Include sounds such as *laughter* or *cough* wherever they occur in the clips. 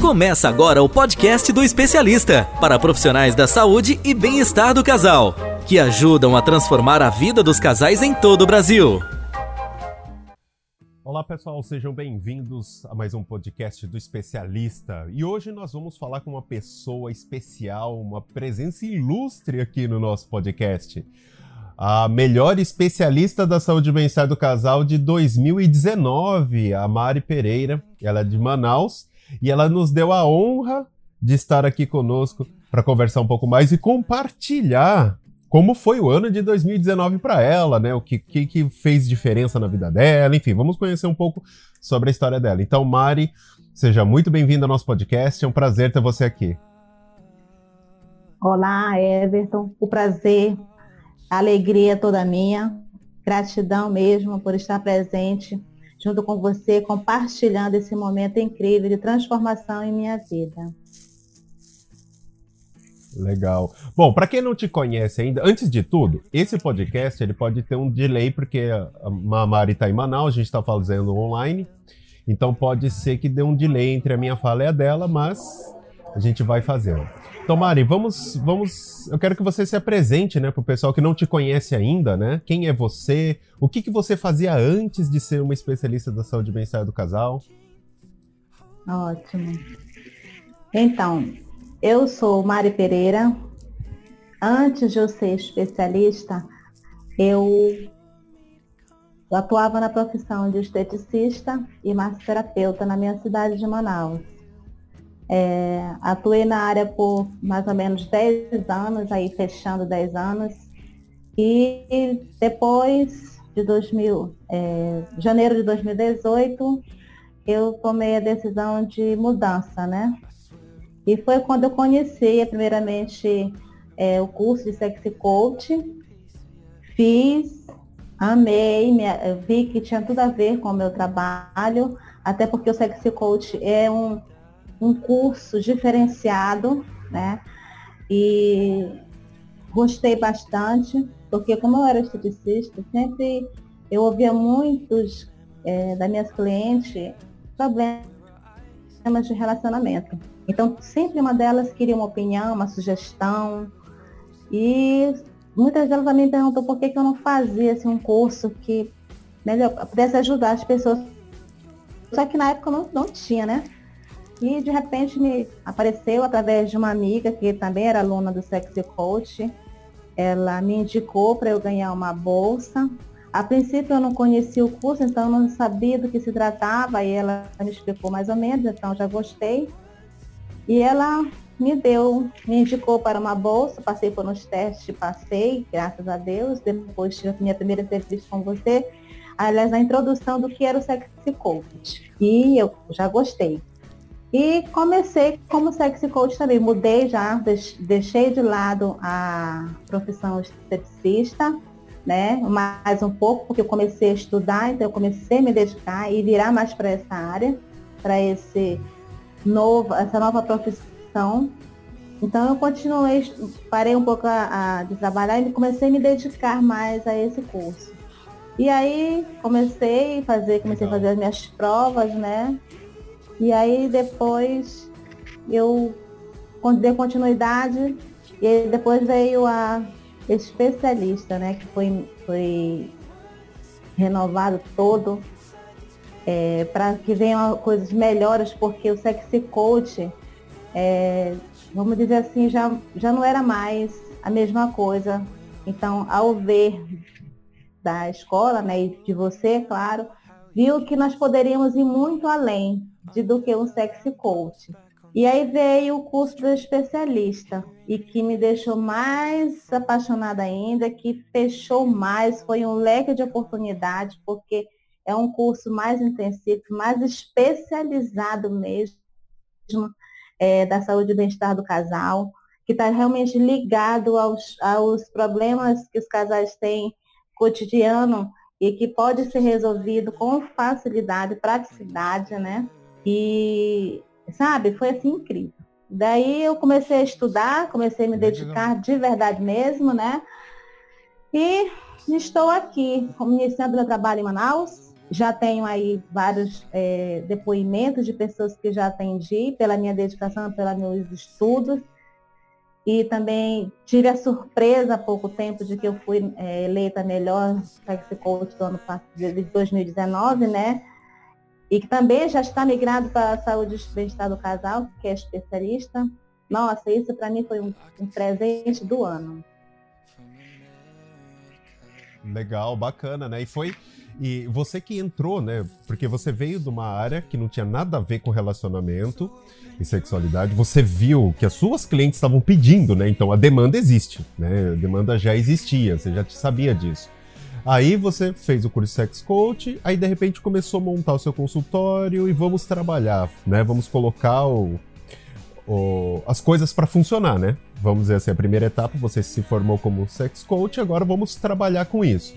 Começa agora o podcast do especialista para profissionais da saúde e bem-estar do casal, que ajudam a transformar a vida dos casais em todo o Brasil. Olá pessoal, sejam bem-vindos a mais um podcast do especialista. E hoje nós vamos falar com uma pessoa especial, uma presença ilustre aqui no nosso podcast. A melhor especialista da saúde e bem-estar do casal de 2019, a Mari Pereira. Ela é de Manaus e ela nos deu a honra de estar aqui conosco para conversar um pouco mais e compartilhar como foi o ano de 2019 para ela, né? O que, que, que, fez diferença na vida dela, enfim, vamos conhecer um pouco sobre a história dela. Então, Mari, seja muito bem-vinda ao nosso podcast, é um prazer ter você aqui. Olá, Everton, o prazer, a alegria toda minha, gratidão mesmo por estar presente junto com você, compartilhando esse momento incrível de transformação em minha vida. Legal. Bom, para quem não te conhece ainda, antes de tudo, esse podcast ele pode ter um delay porque a Mari está em Manaus, a gente está fazendo online, então pode ser que dê um delay entre a minha fala e a dela, mas a gente vai fazendo. Então, Mari, vamos, vamos. Eu quero que você se apresente, né, para o pessoal que não te conhece ainda, né? Quem é você? O que, que você fazia antes de ser uma especialista da saúde bem-estar do casal? Ótimo. Então, eu sou Mari Pereira. Antes de eu ser especialista, eu atuava na profissão de esteticista e massoterapeuta na minha cidade de Manaus. É, atuei na área por mais ou menos 10 anos, aí fechando 10 anos. E depois de 2000, é, janeiro de 2018, eu tomei a decisão de mudança, né? E foi quando eu conheci, primeiramente, é, o curso de Sexy Coach. Fiz, amei, me, vi que tinha tudo a ver com o meu trabalho, até porque o Sexy Coach é um um curso diferenciado, né? E gostei bastante, porque como eu era esteticista, sempre eu ouvia muitos é, das minhas clientes problemas de relacionamento. Então, sempre uma delas queria uma opinião, uma sugestão. E muitas delas me perguntou por que, que eu não fazia assim, um curso que melhor, pudesse ajudar as pessoas. Só que na época não, não tinha, né? E de repente me apareceu através de uma amiga que também era aluna do Sexy Coach. Ela me indicou para eu ganhar uma bolsa. A princípio eu não conhecia o curso, então eu não sabia do que se tratava, e ela me explicou mais ou menos, então já gostei. E ela me deu, me indicou para uma bolsa, passei por uns testes, passei, graças a Deus. Depois tive a minha primeira entrevista com você, aliás, a introdução do que era o Sexy Coach. E eu já gostei. E comecei como sexy coach também. Mudei já, deixei de lado a profissão esteticista, né? Mais um pouco, porque eu comecei a estudar, então eu comecei a me dedicar e virar mais para essa área, para esse novo, essa nova profissão. Então eu continuei, parei um pouco a, a, de trabalhar e comecei a me dedicar mais a esse curso. E aí comecei a fazer, comecei a fazer as minhas provas, né? E aí depois eu dei continuidade e depois veio a especialista, né? Que foi, foi renovado todo é, para que venham coisas melhores, porque o sexy coach, é, vamos dizer assim, já, já não era mais a mesma coisa. Então, ao ver da escola, né, e de você, claro, viu que nós poderíamos ir muito além de do que um sexy coach. E aí veio o curso do especialista e que me deixou mais apaixonada ainda, que fechou mais, foi um leque de oportunidades, porque é um curso mais intensivo, mais especializado mesmo é, da saúde e bem-estar do casal, que está realmente ligado aos, aos problemas que os casais têm cotidiano e que pode ser resolvido com facilidade, praticidade, né? E, sabe, foi assim incrível. Daí eu comecei a estudar, comecei a me dedicar de verdade mesmo, né? E estou aqui, iniciando meu trabalho em Manaus, já tenho aí vários é, depoimentos de pessoas que já atendi pela minha dedicação, pelos meus estudos. E também tive a surpresa há pouco tempo de que eu fui é, eleita melhor Sex Coach do ano de 2019, né? E que também já está migrado para a saúde e bem-estar do casal, que é especialista. Nossa, isso para mim foi um, um presente do ano. Legal, bacana, né? E foi. E você que entrou, né? Porque você veio de uma área que não tinha nada a ver com relacionamento e sexualidade. Você viu que as suas clientes estavam pedindo, né? Então a demanda existe, né? A demanda já existia, você já sabia disso. Aí você fez o curso Sex Coach, aí de repente começou a montar o seu consultório e vamos trabalhar, né? Vamos colocar o, o, as coisas para funcionar, né? Vamos dizer assim, a primeira etapa você se formou como sex coach, agora vamos trabalhar com isso.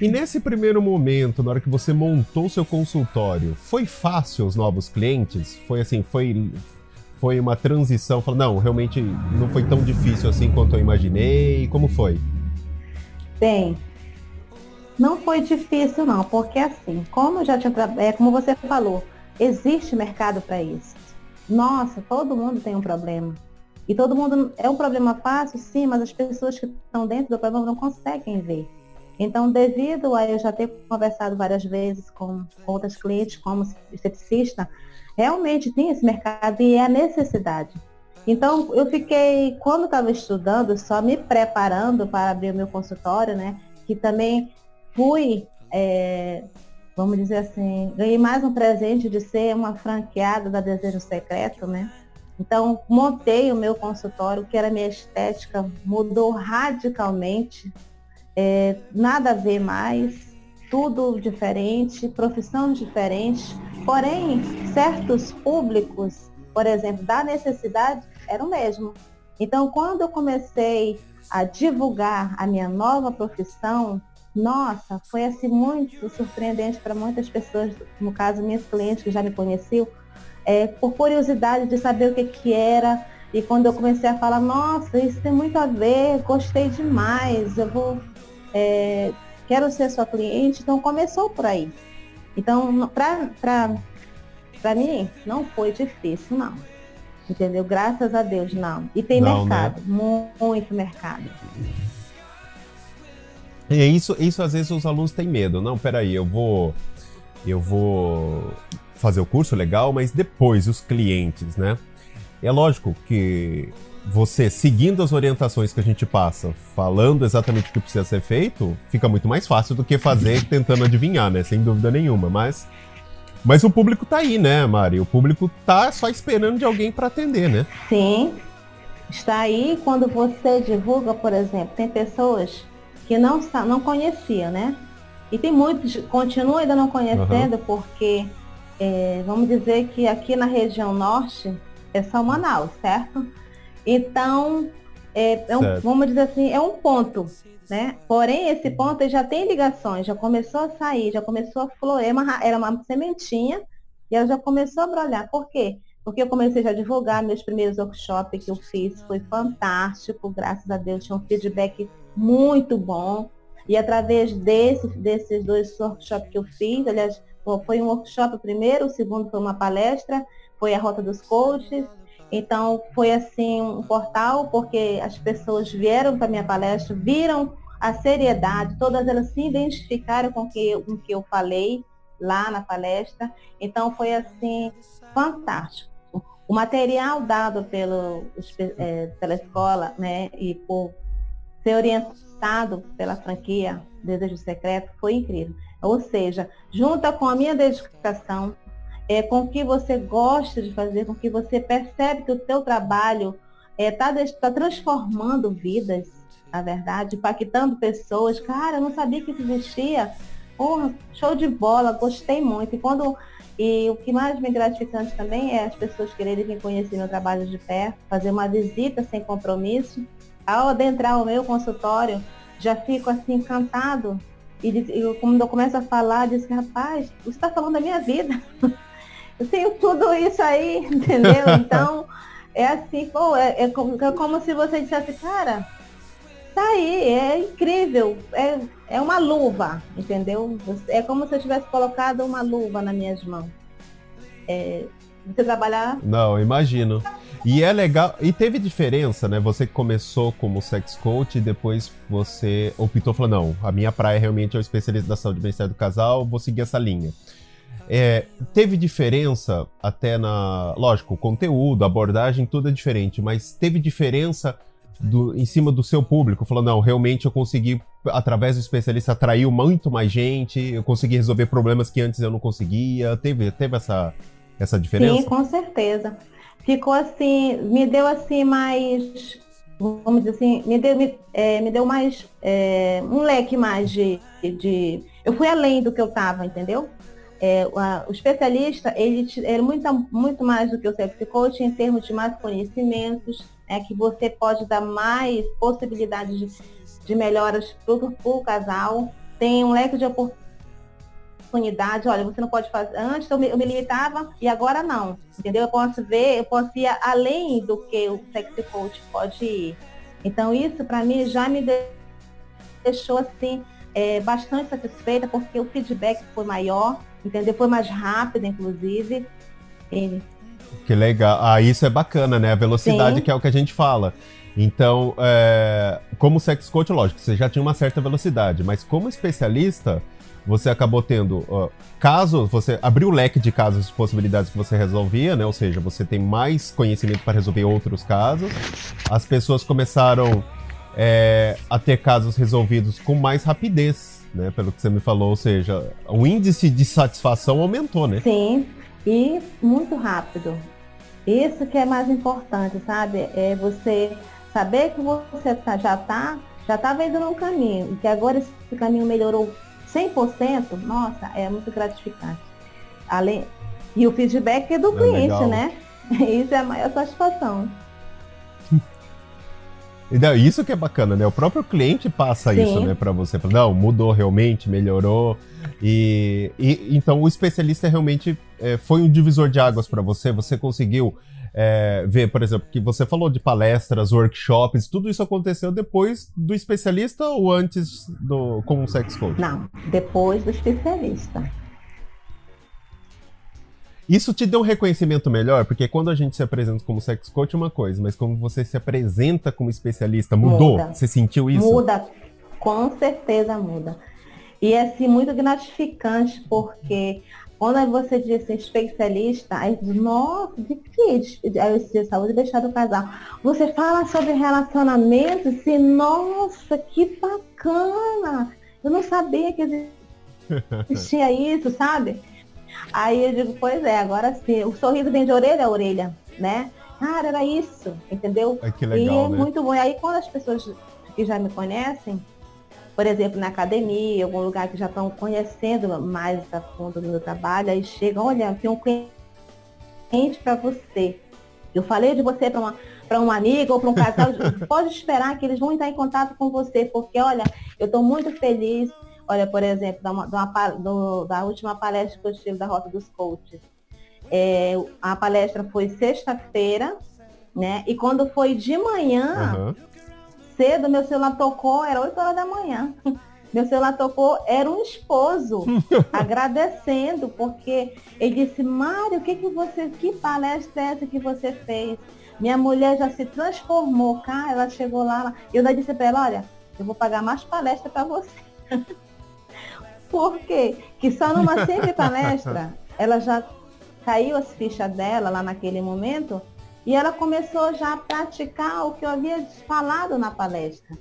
E nesse primeiro momento, na hora que você montou seu consultório, foi fácil os novos clientes? Foi assim, foi foi uma transição, falou, não, realmente não foi tão difícil assim quanto eu imaginei. Como foi? Bem, não foi difícil não, porque assim, como já tinha, é como você falou, existe mercado para isso. Nossa, todo mundo tem um problema. E todo mundo é um problema fácil, sim, mas as pessoas que estão dentro do problema não conseguem ver. Então, devido a eu já ter conversado várias vezes com, outras clientes como esteticista, realmente tem esse mercado e é a necessidade. Então, eu fiquei, quando estava estudando, só me preparando para abrir o meu consultório, né? Que também fui é, vamos dizer assim, ganhei mais um presente de ser uma franqueada da Desejo Secreto, né? Então, montei o meu consultório, que era minha estética, mudou radicalmente, é, nada a ver mais, tudo diferente, profissão diferente, porém, certos públicos, por exemplo, da necessidade, era o mesmo. Então, quando eu comecei a divulgar a minha nova profissão, nossa, foi assim muito surpreendente para muitas pessoas, no caso minhas clientes que já me conheciam, é, por curiosidade de saber o que, que era. E quando eu comecei a falar, nossa, isso tem muito a ver, gostei demais, eu vou, é, quero ser sua cliente, então começou por aí. Então, para mim, não foi difícil, não. Entendeu? Graças a Deus, não. E tem não, né? mercado, né? muito mercado. É isso, isso às vezes os alunos têm medo. Não, peraí, eu vou. Eu vou fazer o curso legal, mas depois os clientes, né? É lógico que você seguindo as orientações que a gente passa, falando exatamente o que precisa ser feito, fica muito mais fácil do que fazer *laughs* tentando adivinhar, né? Sem dúvida nenhuma. Mas, mas o público tá aí, né, Mari? O público tá só esperando de alguém para atender, né? Sim. Está aí quando você divulga, por exemplo, tem pessoas que não, não conhecia, né? E tem muitos, continuam ainda não conhecendo, uhum. porque é, vamos dizer que aqui na região norte é só Manaus, certo? Então, é, é um, vamos dizer assim, é um ponto, né? Porém, esse ponto já tem ligações, já começou a sair, já começou a florir, era uma sementinha e ela já começou a brolhar. Por quê? Porque eu comecei já a divulgar meus primeiros workshops que eu fiz, foi fantástico, graças a Deus, tinha um feedback muito bom. E através desse, desses dois workshops que eu fiz, aliás, foi um workshop primeiro, o segundo foi uma palestra, foi a Rota dos Coaches. Então foi assim um portal, porque as pessoas vieram para minha palestra, viram a seriedade, todas elas se identificaram com que, o que eu falei lá na palestra. Então foi assim fantástico. O material dado pelo, é, pela escola né, e por ser orientado pela franquia Desejo Secreto foi incrível. Ou seja, junta com a minha dedicação, é, com o que você gosta de fazer, com o que você percebe que o seu trabalho está é, tá transformando vidas, na verdade, impactando pessoas. Cara, eu não sabia que isso existia. Porra, show de bola, gostei muito. E quando e o que mais me gratificante também é as pessoas quererem vir conhecer meu trabalho de perto, fazer uma visita sem compromisso ao adentrar o meu consultório, já fico assim encantado. E, e quando eu começo a falar, diz que, rapaz, você está falando da minha vida. *laughs* tenho tudo isso aí, *laughs* entendeu? Então, é assim, pô, é, é, como, é como se você dissesse, cara, tá aí, é incrível, é, é uma luva, entendeu? É como se eu tivesse colocado uma luva nas minhas mãos. É, você trabalhar. Não, imagino. E é legal. E teve diferença, né? Você começou como sex coach e depois você optou falou: não, a minha praia realmente é o especialista da saúde e bem-estar do casal, vou seguir essa linha. É, teve diferença até na. Lógico, o conteúdo, a abordagem, tudo é diferente, mas teve diferença do, em cima do seu público? Falou, não, realmente eu consegui, através do especialista, atrair muito mais gente, eu consegui resolver problemas que antes eu não conseguia. Teve, teve essa, essa diferença? Sim, com certeza. Ficou assim, me deu assim mais, vamos dizer assim, me deu, me, é, me deu mais, é, um leque mais de, de. Eu fui além do que eu estava, entendeu? É, a, o especialista, ele era muito, muito mais do que o sex coach em termos de mais conhecimentos, é que você pode dar mais possibilidades de, de melhoras para o casal. Tem um leque de oportunidade, olha, você não pode fazer. Antes eu me, eu me, limitava e agora não. Entendeu? Eu posso ver, eu posso ir além do que o sexy coach pode ir. Então isso para mim já me deixou assim é, bastante satisfeita porque o feedback foi maior, entendeu? Foi mais rápido, inclusive. E, que legal. Ah, isso é bacana, né? A velocidade Sim. que é o que a gente fala. Então, é, como sex coach, lógico, você já tinha uma certa velocidade, mas como especialista, você acabou tendo uh, casos, você abriu o leque de casos de possibilidades que você resolvia, né? Ou seja, você tem mais conhecimento para resolver outros casos. As pessoas começaram é, a ter casos resolvidos com mais rapidez, né? Pelo que você me falou, ou seja, o índice de satisfação aumentou, né? Sim, e muito rápido. Isso que é mais importante, sabe? É você saber que você tá, já está já tá indo num caminho e que agora esse caminho melhorou 100%, nossa, é muito gratificante. Além, e o feedback é do é cliente, legal. né? *laughs* Isso é a maior satisfação. Então, isso que é bacana, né? O próprio cliente passa Sim. isso, né, para você. Fala, não, mudou realmente, melhorou. E, e então o especialista realmente é, foi um divisor de águas para você. Você conseguiu é, ver, por exemplo, que você falou de palestras, workshops, tudo isso aconteceu depois do especialista ou antes do como sex coach? Não, depois do especialista. Isso te deu um reconhecimento melhor? Porque quando a gente se apresenta como sex coach é uma coisa, mas quando você se apresenta como especialista, mudou? Muda. Você sentiu isso? Muda, com certeza muda. E é assim, muito gratificante, porque quando você diz assim, especialista, aí nossa, de que? Aí de saúde deixar do casal. Você fala sobre relacionamento, assim, nossa, que bacana! Eu não sabia que *laughs* existia isso, sabe? Aí eu digo, pois é, agora sim, o sorriso vem de orelha a orelha, né? Cara, era isso, entendeu? É que legal, e é né? muito bom. E aí quando as pessoas que já me conhecem, por exemplo, na academia, algum lugar que já estão conhecendo mais a fundo do meu trabalho, aí chegam, olha, tem um cliente para você. Eu falei de você para uma para um amigo ou para um casal, *laughs* pode esperar que eles vão entrar em contato com você, porque olha, eu estou muito feliz Olha, por exemplo, da, uma, do, da última palestra que eu tive da Rota dos Coaches. É, a palestra foi sexta-feira, né? E quando foi de manhã, uhum. cedo, meu celular tocou, era 8 horas da manhã. *laughs* Meu celular tocou, era um esposo, *laughs* agradecendo, porque ele disse, Mário, o que, que você, que palestra é essa que você fez? Minha mulher já se transformou, cara, ela chegou lá, e eu ainda disse para ela, olha, eu vou pagar mais palestra para você. *laughs* Por quê? Que só numa *laughs* sempre palestra, ela já caiu as fichas dela lá naquele momento e ela começou já a praticar o que eu havia falado na palestra.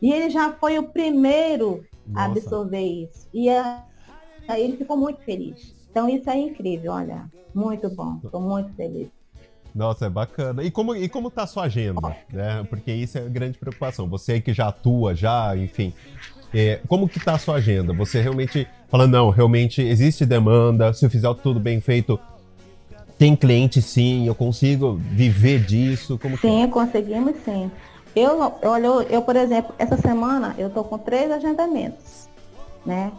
E ele já foi o primeiro Nossa. a absorver isso. E aí ele ficou muito feliz. Então isso é incrível, olha. Muito bom. Estou muito feliz. Nossa, é bacana. E como, e como tá a sua agenda? Né? Porque isso é grande preocupação. Você que já atua, já, enfim, é, como que tá a sua agenda? Você realmente fala, não, realmente existe demanda, se eu fizer tudo bem feito, tem cliente sim, eu consigo viver disso? Como sim, que... conseguimos sim. Eu, olha, eu, eu, por exemplo, essa semana eu tô com três agendamentos, né?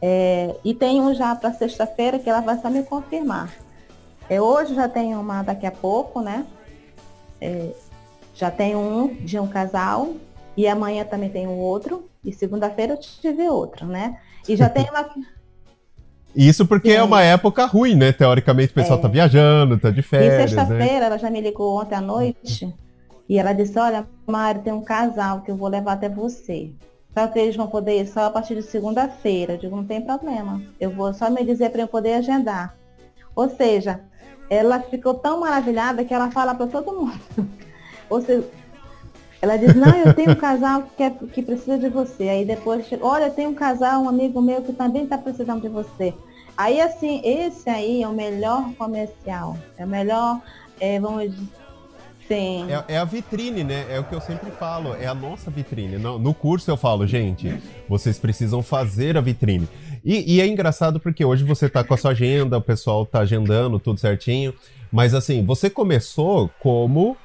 É, e tem um já para sexta-feira que ela vai só me confirmar. É, hoje já tem uma daqui a pouco, né? É, já tem um de um casal E amanhã também tem um outro. E segunda-feira eu tive outro, né? E já tem uma. *laughs* Isso porque Sim. é uma época ruim, né? Teoricamente o pessoal é. tá viajando, tá de férias. E né? sexta-feira né? ela já me ligou ontem à noite e ela disse, olha, Mário, tem um casal que eu vou levar até você. Só que eles vão poder ir só a partir de segunda-feira. Eu digo, não tem problema. Eu vou só me dizer para eu poder agendar. Ou seja, ela ficou tão maravilhada que ela fala para todo mundo. *laughs* Ou seja, ela diz, não, eu tenho um casal que, é, que precisa de você. Aí depois, olha, tem um casal, um amigo meu que também está precisando de você. Aí assim, esse aí é o melhor comercial. É o melhor, é, vamos dizer. É, é, a vitrine, né? É o que eu sempre falo, é a nossa vitrine. No, no curso eu falo, gente, vocês precisam fazer a vitrine. E, e, é engraçado porque hoje você tá com a sua agenda, o pessoal tá agendando tudo certinho. Mas assim, você começou como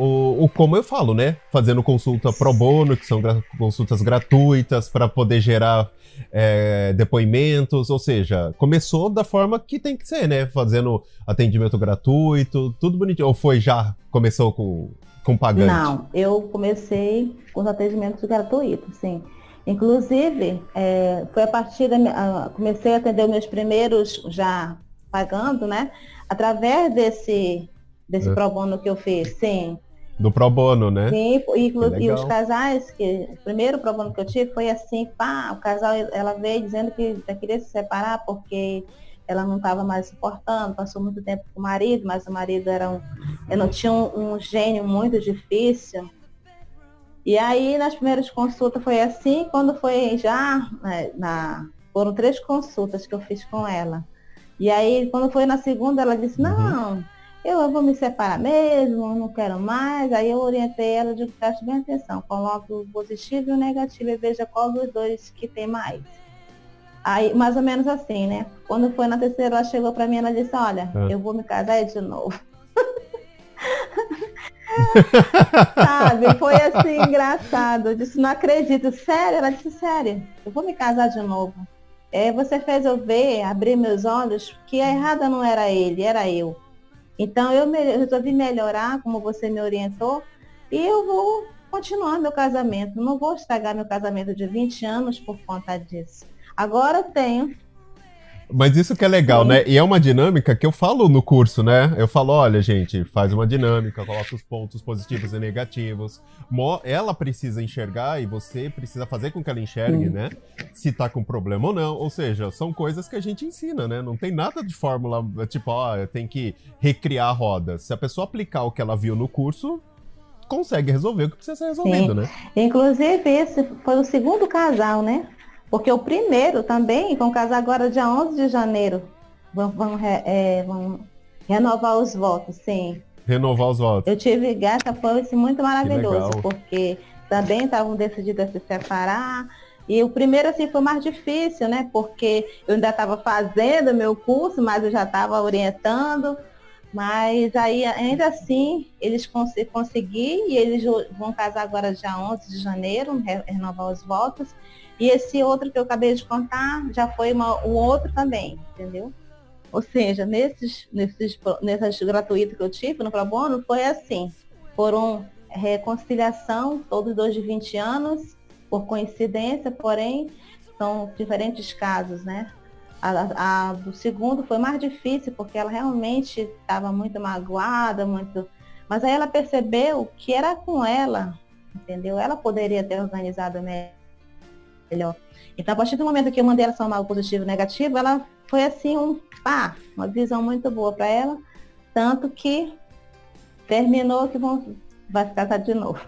o, o, como eu falo, né? Fazendo consulta pro bono, que são gra consultas gratuitas para poder gerar é, depoimentos, ou seja, começou da forma que tem que ser, né? Fazendo atendimento gratuito, tudo bonitinho. Ou foi já, começou com, com pagante? Não, eu comecei com os atendimentos gratuitos, sim. Inclusive, é, foi a partir da minha, comecei a atender os meus primeiros já pagando, né? Através desse desse é. pro bono que eu fiz, sim do pro bono, né? Sim, e, e, os casais, que o primeiro pro bono que eu tive foi assim, pá, o casal, ela veio dizendo que queria se separar porque ela não estava mais suportando, passou muito tempo com o marido, mas o marido era um, eu não tinha um, um gênio muito difícil. E aí nas primeiras consultas foi assim, quando foi já, né, na, foram três consultas que eu fiz com ela. E aí quando foi na segunda ela disse, uhum. Não, eu vou me separar mesmo, não quero mais. Aí eu orientei ela de preste bem atenção, coloque o positivo e o negativo e veja qual dos dois que tem mais. Aí, mais ou menos assim, né? Quando foi na terceira, ela chegou para mim e ela disse, olha, ah. eu vou me casar de novo. *laughs* Sabe? Foi assim engraçado. Eu disse, não acredito. Sério? Ela disse, sério, eu vou me casar de novo. É, você fez eu ver, abrir meus olhos, que a errada não era ele, era eu. Então eu me, resolvi melhorar, como você me orientou, e eu vou continuar meu casamento. Não vou estragar meu casamento de 20 anos por conta disso. Agora tenho mas isso que é legal, né? E é uma dinâmica que eu falo no curso, né? Eu falo, olha, gente, faz uma dinâmica, coloca os pontos positivos e negativos. Ela precisa enxergar e você precisa fazer com que ela enxergue, Sim. né? Se tá com problema ou não. Ou seja, são coisas que a gente ensina, né? Não tem nada de fórmula, tipo, ó, tem que recriar a roda. Se a pessoa aplicar o que ela viu no curso, consegue resolver o que precisa ser resolvido, Sim. né? Inclusive, esse foi o segundo casal, né? Porque o primeiro também vão casar agora dia 11 de janeiro. Vão, vão, é, vão renovar os votos, sim. Renovar os votos. Eu tive gata, foi muito maravilhoso, porque também estavam decididos a se separar. E o primeiro assim foi mais difícil, né? Porque eu ainda estava fazendo meu curso, mas eu já estava orientando. Mas aí, ainda assim, eles cons conseguiram e eles vão casar agora dia 11 de janeiro, renovar os votos. E esse outro que eu acabei de contar já foi uma, um outro também, entendeu? Ou seja, nesses, nesses, nessas gratuitas que eu tive no Pro Bono, foi assim. Foram reconciliação, todos dois de 20 anos, por coincidência, porém, são diferentes casos, né? A, a, do segundo foi mais difícil, porque ela realmente estava muito magoada, muito. Mas aí ela percebeu que era com ela, entendeu? Ela poderia ter organizado melhor melhor. Então, a partir do momento que eu mandei ela somar o positivo e o negativo, ela foi assim, um pá, uma visão muito boa para ela, tanto que terminou que vão, vai se casar de novo.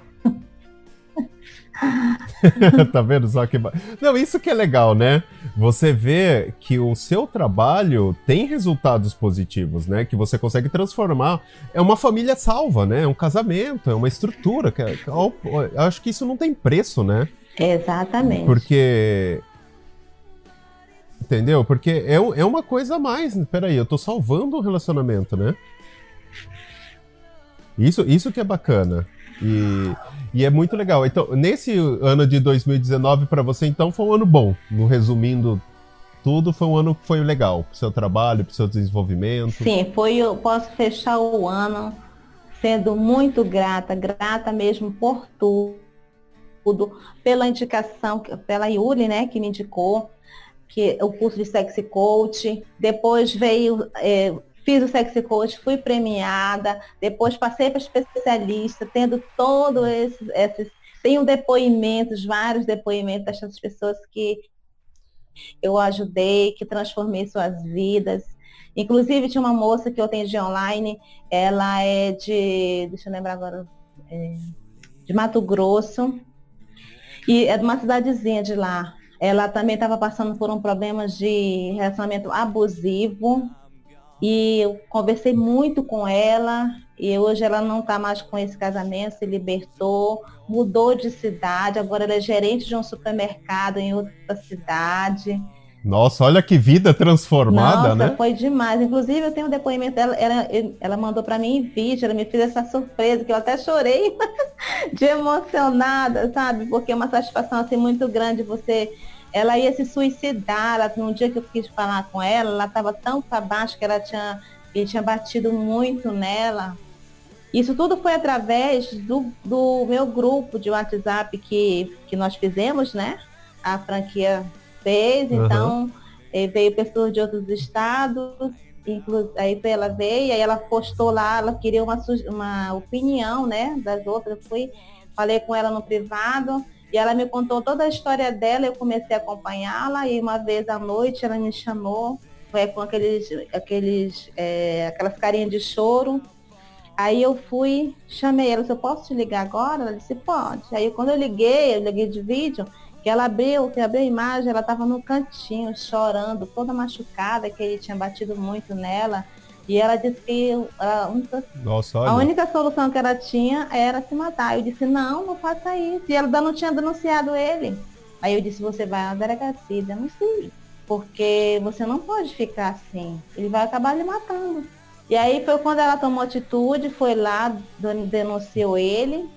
*laughs* tá vendo só que. Não, isso que é legal, né? Você vê que o seu trabalho tem resultados positivos, né? Que você consegue transformar. É uma família salva, né? É um casamento, é uma estrutura. Que é... Eu acho que isso não tem preço, né? Exatamente. Porque. Entendeu? Porque é, é uma coisa a mais. Peraí, eu tô salvando o relacionamento, né? Isso, isso que é bacana. E, e é muito legal. Então, nesse ano de 2019, para você, então, foi um ano bom. No resumindo tudo, foi um ano que foi legal pro seu trabalho, pro seu desenvolvimento. Sim, foi. Eu posso fechar o ano sendo muito grata, grata mesmo por tudo tudo pela indicação, pela Yuli, né, que me indicou, que o curso de sexy coach. Depois veio, é, fiz o sexy coach, fui premiada. Depois passei para especialista, tendo todos esses, esses tenho depoimentos, vários depoimentos dessas pessoas que eu ajudei, que transformei suas vidas. Inclusive tinha uma moça que eu atendi online, ela é de, deixa eu lembrar agora, é, de Mato Grosso, e é de uma cidadezinha de lá. Ela também estava passando por um problema de relacionamento abusivo. E eu conversei muito com ela. E hoje ela não está mais com esse casamento, se libertou, mudou de cidade. Agora ela é gerente de um supermercado em outra cidade. Nossa, olha que vida transformada, Nossa, né? Foi demais. Inclusive, eu tenho um depoimento dela, ela, ela mandou para mim em vídeo, ela me fez essa surpresa, que eu até chorei *laughs* de emocionada, sabe? Porque é uma satisfação assim muito grande você. Ela ia se suicidar, ela, no dia que eu quis falar com ela, ela estava tão para baixo que ela tinha, ele tinha batido muito nela. Isso tudo foi através do, do meu grupo de WhatsApp que, que nós fizemos, né? A franquia fez, uhum. então eh, veio pessoas de outros estados, aí ela veio, aí ela postou lá, ela queria uma, uma opinião, né, das outras, eu fui, falei com ela no privado, e ela me contou toda a história dela, eu comecei a acompanhá-la, e uma vez à noite ela me chamou, foi com aqueles, aqueles, é, aquelas carinhas de choro, Aí eu fui, chamei ela, eu posso te ligar agora? Ela disse, pode. Aí quando eu liguei, eu liguei de vídeo, que ela abriu, que abriu a imagem, ela estava no cantinho, chorando, toda machucada, que ele tinha batido muito nela. E ela disse que a única, Nossa, a única solução que ela tinha era se matar. Eu disse, não, não faça isso. E ela não tinha denunciado ele. Aí eu disse, você vai à delegacia, denuncie. Porque você não pode ficar assim. Ele vai acabar lhe matando. E aí foi quando ela tomou atitude, foi lá, denunciou ele.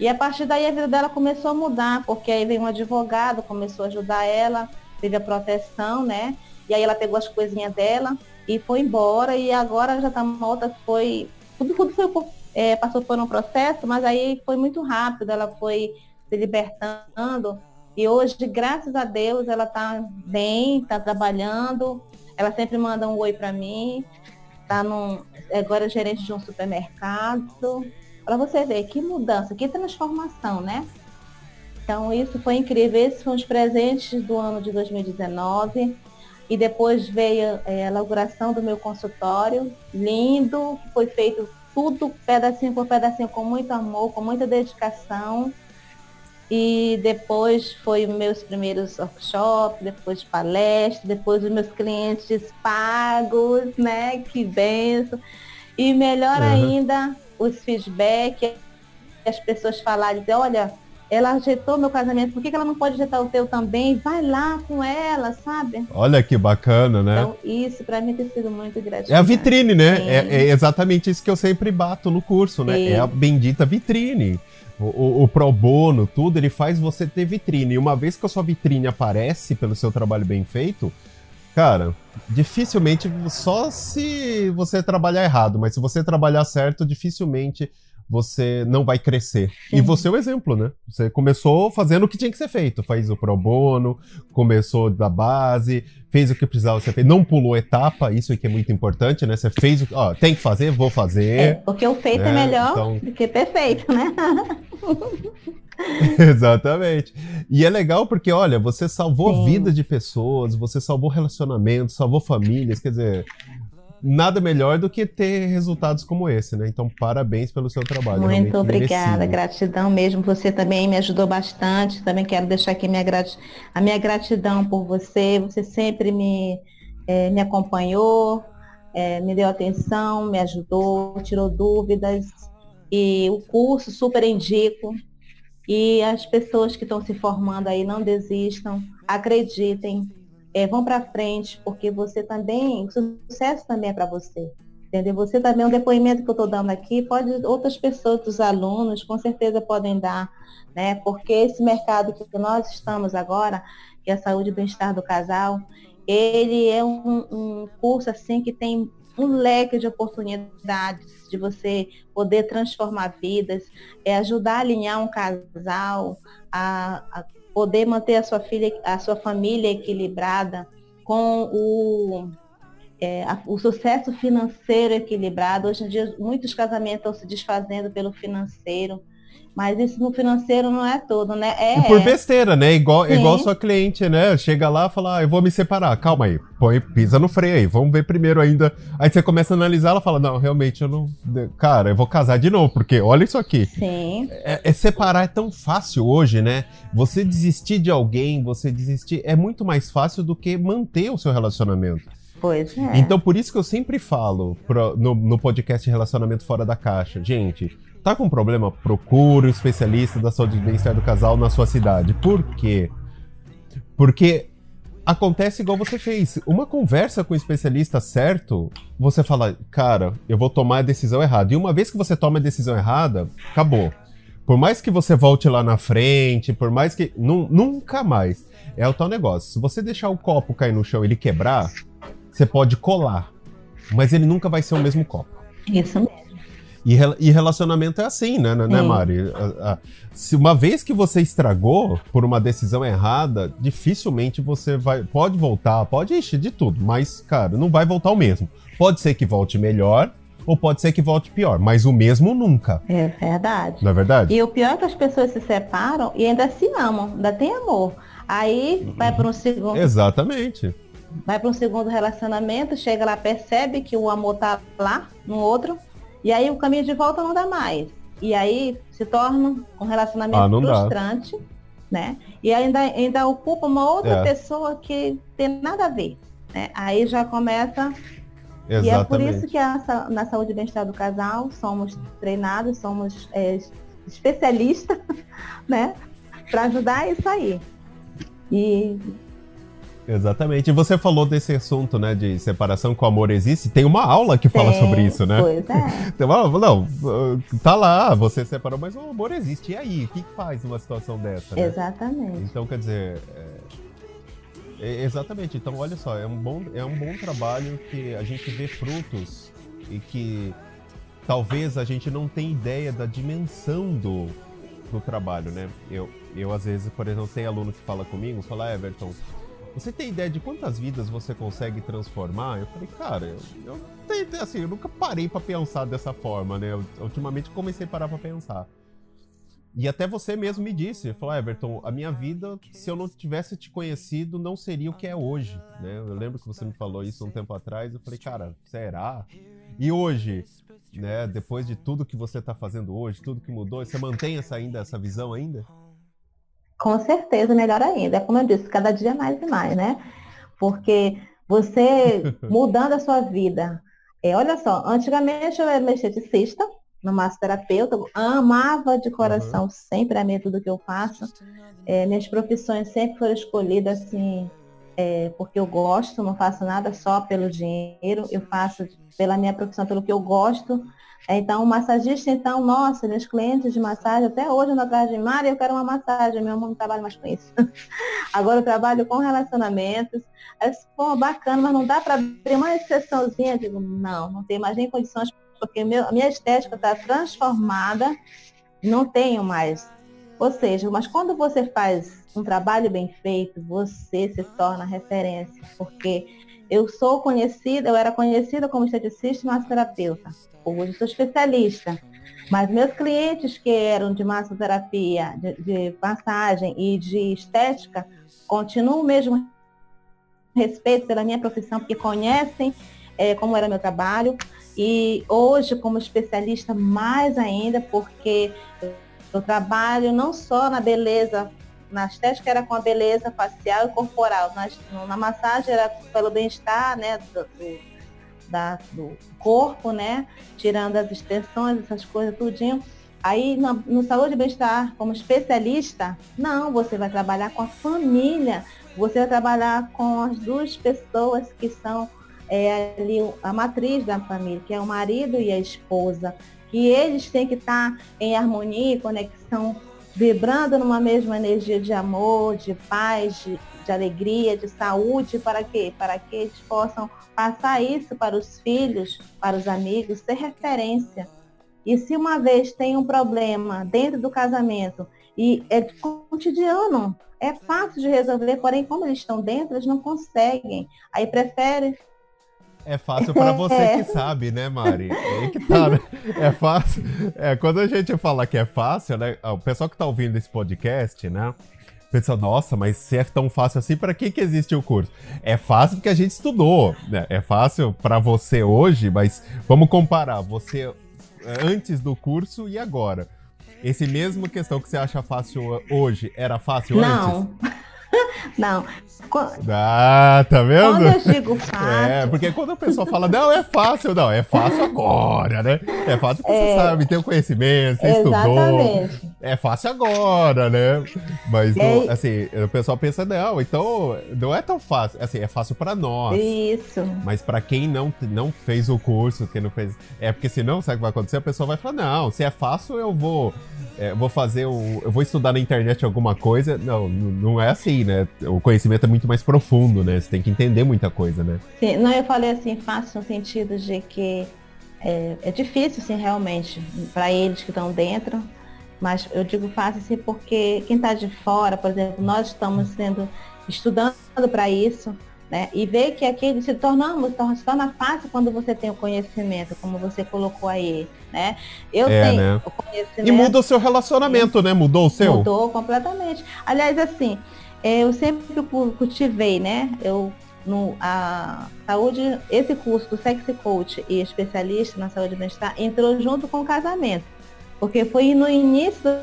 E a partir daí a vida dela começou a mudar, porque aí veio um advogado, começou a ajudar ela, teve a proteção, né? E aí ela pegou as coisinhas dela e foi embora e agora já está uma outra, foi. Tudo, tudo foi, é, passou por um processo, mas aí foi muito rápido, ela foi se libertando. E hoje, graças a Deus, ela está bem, está trabalhando. Ela sempre manda um oi para mim. Está agora é gerente de um supermercado. Para você ver que mudança, que transformação, né? Então isso foi incrível. Esses foram os presentes do ano de 2019. E depois veio é, a inauguração do meu consultório, lindo, que foi feito tudo pedacinho por pedacinho, com muito amor, com muita dedicação. E depois foi meus primeiros workshops, depois palestras, depois os meus clientes pagos, né? Que benção. E melhor uhum. ainda, os feedback, as pessoas falarem, dizer, olha, ela ajeitou meu casamento, por que, ela não pode ajeitar o teu também? Vai lá com ela, sabe? Olha que bacana, né? Então, isso para mim tem sido muito gratificante. É a vitrine, né? É, é, exatamente isso que eu sempre bato no curso, né? É a bendita vitrine. O, o, o, pro bono, tudo, ele faz você ter vitrine. E uma vez que a sua vitrine aparece pelo seu trabalho bem feito, Cara, dificilmente, só se você trabalhar errado, mas se você trabalhar certo, dificilmente você não vai crescer. E você é o exemplo, né? Você começou fazendo o que tinha que ser feito. Faz o pro bono, começou da base, fez o que precisava ser feito. Não pulou etapa, isso aqui é muito importante, né? Você fez o que. Ó, tem que fazer, vou fazer. É, porque o feito é né? é melhor então... do que perfeito, né? *laughs* Exatamente. E é legal porque, olha, você salvou Sim. a vida de pessoas, você salvou relacionamentos, salvou famílias, quer dizer, nada melhor do que ter resultados como esse, né? Então, parabéns pelo seu trabalho. Muito obrigada, merecido. gratidão mesmo. Você também me ajudou bastante. Também quero deixar aqui minha grat... a minha gratidão por você. Você sempre me, é, me acompanhou, é, me deu atenção, me ajudou, tirou dúvidas. E o curso super indico. E as pessoas que estão se formando aí não desistam, acreditem, é, vão para frente, porque você também, o sucesso também é para você. Entendeu? Você também, um depoimento que eu estou dando aqui, pode outras pessoas, os alunos, com certeza podem dar, né? Porque esse mercado que nós estamos agora, que é a saúde e bem-estar do casal, ele é um, um curso assim que tem um leque de oportunidades de você poder transformar vidas, é ajudar a alinhar um casal, a, a poder manter a sua filha, a sua família equilibrada, com o, é, o sucesso financeiro equilibrado. Hoje em dia, muitos casamentos estão se desfazendo pelo financeiro. Mas isso no financeiro não é tudo, né? É, e por besteira, né? Igual, igual sua cliente, né? Chega lá e fala, ah, eu vou me separar. Calma aí, põe, pisa no freio aí, vamos ver primeiro ainda. Aí você começa a analisar, ela fala, não, realmente eu não. Cara, eu vou casar de novo, porque olha isso aqui. Sim. É, é separar é tão fácil hoje, né? Você desistir de alguém, você desistir, é muito mais fácil do que manter o seu relacionamento. Pois é. Então, por isso que eu sempre falo pro, no, no podcast Relacionamento Fora da Caixa, gente Tá com problema? Procure um especialista da saúde bem-estar do casal na sua cidade. Por quê? Porque acontece igual você fez. Uma conversa com o especialista certo, você fala, cara, eu vou tomar a decisão errada. E uma vez que você toma a decisão errada, acabou. Por mais que você volte lá na frente, por mais que. Nunca mais. É o tal negócio. Se você deixar o copo cair no chão e ele quebrar, você pode colar. Mas ele nunca vai ser o mesmo copo. Isso mesmo. E, e relacionamento é assim, né, né, né Mari? A, a, se uma vez que você estragou por uma decisão errada, dificilmente você vai. Pode voltar, pode encher de tudo, mas, cara, não vai voltar o mesmo. Pode ser que volte melhor, ou pode ser que volte pior, mas o mesmo nunca. É verdade. Não é verdade? E o pior é que as pessoas se separam e ainda se amam, ainda tem amor. Aí vai para um segundo. Exatamente. Vai para um segundo relacionamento, chega lá, percebe que o amor tá lá no outro, e aí o caminho de volta não dá mais. E aí se torna um relacionamento ah, frustrante, dá. né? E ainda, ainda ocupa uma outra é. pessoa que tem nada a ver. Né? Aí já começa. Exatamente. E é por isso que a, na saúde e bem-estar do casal somos treinados, somos é, especialistas, *laughs* né? Para ajudar isso aí. E Exatamente. E você falou desse assunto, né, de separação com amor existe. Tem uma aula que fala Tem, sobre isso, né? Pois é. *laughs* Tem uma, não, tá lá, você separou, mas o amor existe. E aí, o que, faz numa situação dessa? Né? Exatamente. Então, quer dizer, é, é, exatamente. Então, olha só, é um bom, é um bom trabalho que a gente vê frutos e que talvez a gente não tenha ideia da dimensão do, do trabalho, né? Eu, eu às vezes, por exemplo, tem aluno que fala comigo, fala, ah, Everton, você tem ideia de quantas vidas você consegue transformar? Eu falei, cara, eu, eu tenho, assim, eu nunca parei para pensar dessa forma, né? Eu, ultimamente comecei a parar para pensar. E até você mesmo me disse, falou, Everton, a minha vida, se eu não tivesse te conhecido, não seria o que é hoje, né? Eu lembro que você me falou isso um tempo atrás, eu falei, cara, será? E hoje, né, depois de tudo que você está fazendo hoje, tudo que mudou, você mantém essa ainda essa visão ainda? Com certeza, melhor ainda. É como eu disse, cada dia mais e mais, né? Porque você *laughs* mudando a sua vida. É, olha só, antigamente eu era esteticista, no massoterapeuta, amava de coração uhum. sempre a mim tudo que eu faço. É, minhas profissões sempre foram escolhidas assim, é, porque eu gosto, não faço nada só pelo dinheiro, eu faço pela minha profissão, pelo que eu gosto. Então, o massagista, então, nossa, meus clientes de massagem, até hoje eu atrás de Mari, eu quero uma massagem, meu não trabalha mais com isso. *laughs* Agora eu trabalho com relacionamentos. Aí, pô, bacana, mas não dá para abrir uma exceçãozinha? Eu digo, não, não tenho mais nem condições, porque meu, a minha estética está transformada, não tenho mais. Ou seja, mas quando você faz um trabalho bem feito, você se torna referência, porque eu sou conhecida, eu era conhecida como esteticista e massoterapeuta. Hoje sou especialista. Mas meus clientes que eram de massoterapia, de, de massagem e de estética, continuam o mesmo respeito pela minha profissão, porque conhecem é, como era meu trabalho. E hoje, como especialista, mais ainda, porque eu trabalho não só na beleza, na estética era com a beleza facial e corporal, na, na massagem era pelo bem-estar né, do, do da, do corpo, né? Tirando as extensões, essas coisas, tudinho. Aí no, no saúde e bem-estar, como especialista, não, você vai trabalhar com a família, você vai trabalhar com as duas pessoas que são é, ali a matriz da família, que é o marido e a esposa, que eles têm que estar em harmonia e conexão, vibrando numa mesma energia de amor, de paz, de, de alegria, de saúde, para quê? Para que eles possam passar isso para os filhos, para os amigos, ser referência. E se uma vez tem um problema dentro do casamento e é cotidiano, é fácil de resolver, porém como eles estão dentro, eles não conseguem. Aí prefere é fácil para você *laughs* é. que sabe, né, Mari? É que tá, né? É fácil. É, quando a gente fala que é fácil, né? O pessoal que tá ouvindo esse podcast, né? Pensa, nossa, mas se é tão fácil assim, para que que existe o curso? É fácil porque a gente estudou, né? É fácil para você hoje, mas vamos comparar você antes do curso e agora. Esse mesmo questão que você acha fácil hoje, era fácil Não. antes? Não. *laughs* Não. Ah, tá vendo? Quando eu digo fácil. *laughs* É, porque quando a pessoa fala, não, é fácil, não, é fácil agora, né? É fácil porque é... você sabe, tem o conhecimento, você Exatamente. estudou. É fácil agora, né? Mas, é... não, assim, o pessoal pensa, não, então não é tão fácil. Assim, é fácil para nós. Isso. Mas para quem não, não fez o curso, quem não fez. É porque senão, sabe o que vai acontecer? A pessoa vai falar, não, se é fácil, eu vou. É, vou fazer o. Eu vou estudar na internet alguma coisa. Não, não é assim, né? O conhecimento é muito mais profundo, né? Você tem que entender muita coisa, né? Sim, não, eu falei assim, fácil no sentido de que é, é difícil, sim, realmente, para eles que estão dentro. Mas eu digo fácil, sim, porque quem está de fora, por exemplo, nós estamos sendo estudando para isso, né? E ver que aquele se torna, se torna fácil quando você tem o conhecimento, como você colocou aí, né? Eu é, tenho né? o conhecimento. E muda o seu relacionamento, né? Mudou o seu? Mudou completamente. Aliás, assim, eu sempre cultivei, né? Eu no a saúde, esse curso do Sexy Coach e especialista na saúde e bem-estar entrou junto com o casamento, porque foi no início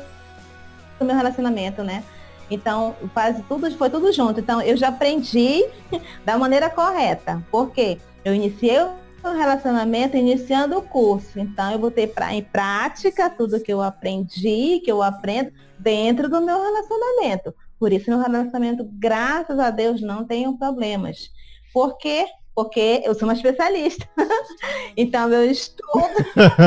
do meu relacionamento, né? Então, quase tudo foi tudo junto. Então, eu já aprendi *laughs* da maneira correta. Porque eu iniciei o relacionamento iniciando o curso. Então, eu botei pra, em prática tudo que eu aprendi, que eu aprendo dentro do meu relacionamento. Por isso, meu relacionamento, graças a Deus, não tem problemas. Por quê? Porque eu sou uma especialista. *laughs* então, eu estudo.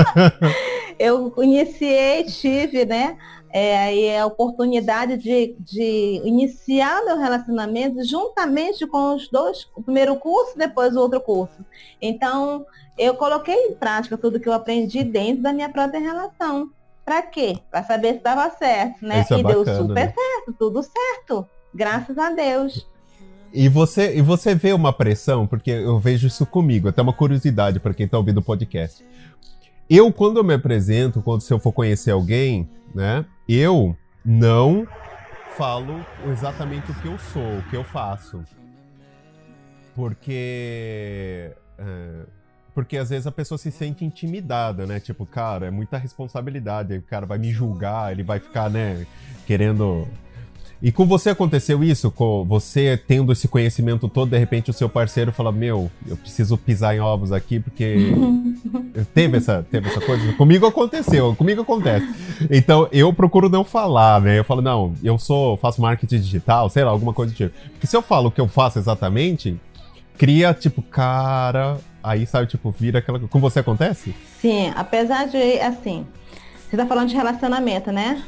*laughs* eu iniciei, tive, né? É, aí a oportunidade de, de iniciar meu relacionamento juntamente com os dois, o primeiro curso, depois o outro curso. Então, eu coloquei em prática tudo que eu aprendi dentro da minha própria relação. Para quê? Para saber se estava certo, né? Isso é e bacana, deu super né? certo, tudo certo. Graças a Deus. E você, e você vê uma pressão, porque eu vejo isso comigo, até uma curiosidade para quem está ouvindo o podcast. Eu, quando eu me apresento, quando se eu for conhecer alguém, né, eu não falo exatamente o que eu sou, o que eu faço. Porque. É, porque às vezes a pessoa se sente intimidada, né? Tipo, cara, é muita responsabilidade. O cara vai me julgar, ele vai ficar, né, querendo. E com você aconteceu isso? Com você tendo esse conhecimento todo, de repente o seu parceiro fala: Meu, eu preciso pisar em ovos aqui, porque. *laughs* teve, essa, teve essa coisa? Comigo aconteceu, comigo acontece. Então eu procuro não falar, né? Eu falo: Não, eu sou, faço marketing digital, sei lá, alguma coisa do tipo. Porque se eu falo o que eu faço exatamente, cria, tipo, cara, aí sabe, tipo, vira aquela. Com você acontece? Sim, apesar de, assim, você tá falando de relacionamento, né?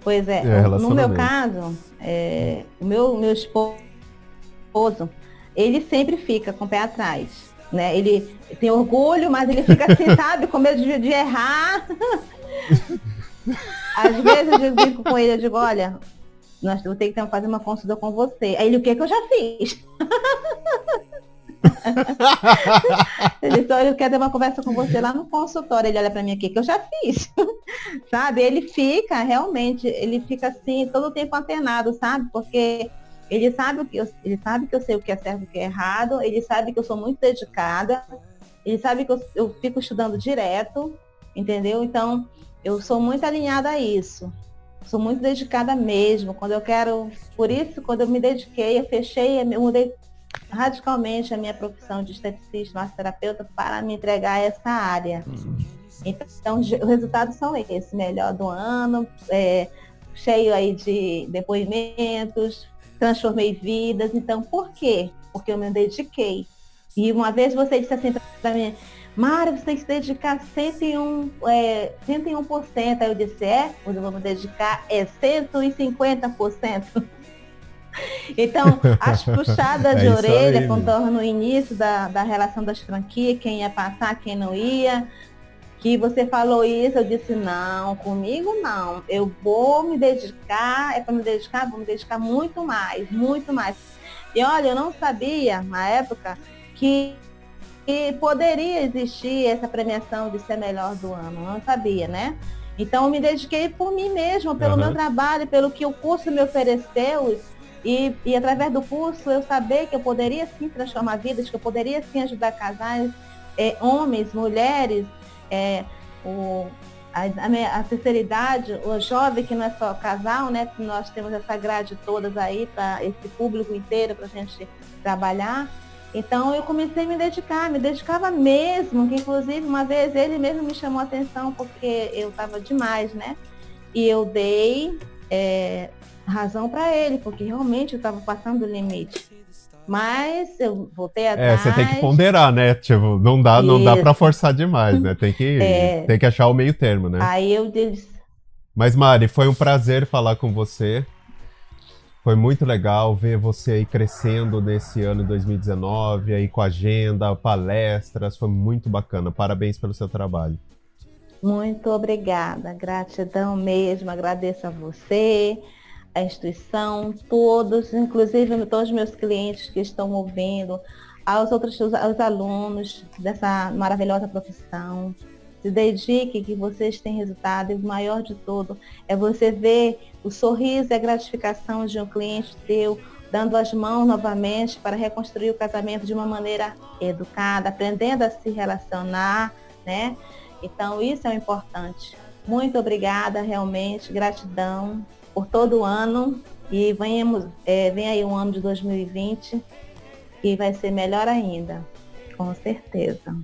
Pois é, é no meu caso, é, o meu, meu esposo, ele sempre fica com o pé atrás. Né? Ele tem orgulho, mas ele fica assim, *laughs* sabe, com medo de, de errar. *laughs* Às vezes eu digo com ele, eu digo, olha, nós vamos ter que fazer uma consulta com você. Aí ele, o que que eu já fiz? *laughs* *laughs* ele só eu quero ter uma conversa com você lá no consultório. Ele olha para mim aqui que eu já fiz. *laughs* sabe? Ele fica, realmente, ele fica assim, todo o tempo antenado, sabe? Porque ele sabe que eu, ele sabe que eu sei o que é certo e o que é errado, ele sabe que eu sou muito dedicada, ele sabe que eu, eu fico estudando direto, entendeu? Então, eu sou muito alinhada a isso sou muito dedicada mesmo. Quando eu quero, por isso, quando eu me dediquei, eu fechei, eu mudei radicalmente a minha profissão de esteticista, massoterapeuta, para me entregar essa área. Então, os resultados são esses, melhor do ano, é, cheio aí de depoimentos, transformei vidas. Então, por quê? Porque eu me dediquei. E uma vez você disse assim para mim, Mara, você tem que se dedicar 101%. É, 101%. Aí eu disse, é, quando eu vou me dedicar é 150%. Então, as puxadas *laughs* é de orelha, aí, quando no início da, da relação das franquias, quem ia passar, quem não ia, que você falou isso, eu disse, não, comigo não. Eu vou me dedicar, é para me dedicar, vou me dedicar muito mais, muito mais. E olha, eu não sabia, na época, que, que poderia existir essa premiação de ser melhor do ano. Não sabia, né? Então eu me dediquei por mim mesma, pelo uhum. meu trabalho, pelo que o curso me ofereceu. E, e através do curso eu saber que eu poderia sim transformar vidas, que eu poderia sim ajudar casais, é, homens, mulheres, é, o, a, a, terceira idade, o jovem que não é só casal, né? Nós temos essa grade todas aí para esse público inteiro para a gente trabalhar. Então eu comecei a me dedicar, me dedicava mesmo, que inclusive uma vez ele mesmo me chamou a atenção porque eu estava demais, né? E eu dei é, razão para ele, porque realmente eu estava passando o limite. Mas eu voltei atrás. É, você tem que ponderar, né? Tipo, não dá, não dá para forçar demais, né? Tem que, *laughs* é... tem que achar o meio termo, né? Aí eu disse. Mas Mari, foi um prazer falar com você. Foi muito legal ver você aí crescendo nesse ano de 2019, aí com agenda, palestras, foi muito bacana. Parabéns pelo seu trabalho. Muito obrigada, gratidão mesmo, agradeço a você, a instituição, todos, inclusive todos os meus clientes que estão ouvindo, aos outros aos alunos dessa maravilhosa profissão. Se dedique que vocês têm resultado e o maior de tudo é você ver o sorriso e a gratificação de um cliente teu dando as mãos novamente para reconstruir o casamento de uma maneira educada, aprendendo a se relacionar, né? Então isso é o importante. Muito obrigada realmente, gratidão por todo o ano e venhamos, é, vem aí um ano de 2020 que vai ser melhor ainda, com certeza.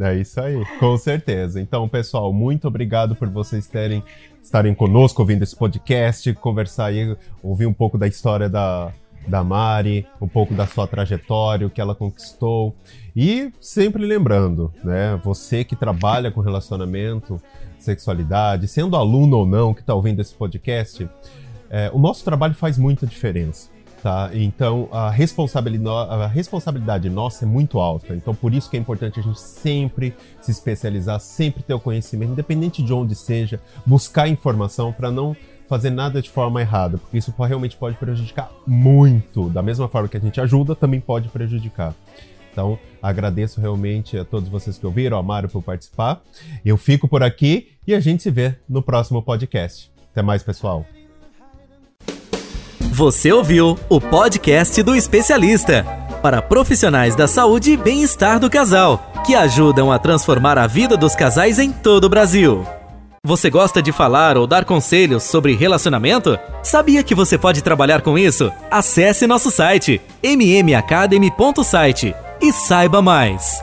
É isso aí, com certeza. Então, pessoal, muito obrigado por vocês terem estarem conosco ouvindo esse podcast, conversar aí, ouvir um pouco da história da, da Mari, um pouco da sua trajetória, o que ela conquistou. E sempre lembrando, né, você que trabalha com relacionamento, sexualidade, sendo aluno ou não que está ouvindo esse podcast, é, o nosso trabalho faz muita diferença. Tá? Então a responsabilidade, a responsabilidade nossa é muito alta. Então por isso que é importante a gente sempre se especializar, sempre ter o conhecimento, independente de onde seja, buscar informação para não fazer nada de forma errada, porque isso realmente pode prejudicar muito. Da mesma forma que a gente ajuda, também pode prejudicar. Então, agradeço realmente a todos vocês que ouviram, a Mário por participar. Eu fico por aqui e a gente se vê no próximo podcast. Até mais, pessoal. Você ouviu o podcast do especialista para profissionais da saúde e bem-estar do casal, que ajudam a transformar a vida dos casais em todo o Brasil. Você gosta de falar ou dar conselhos sobre relacionamento? Sabia que você pode trabalhar com isso? Acesse nosso site mmacademy.site e saiba mais.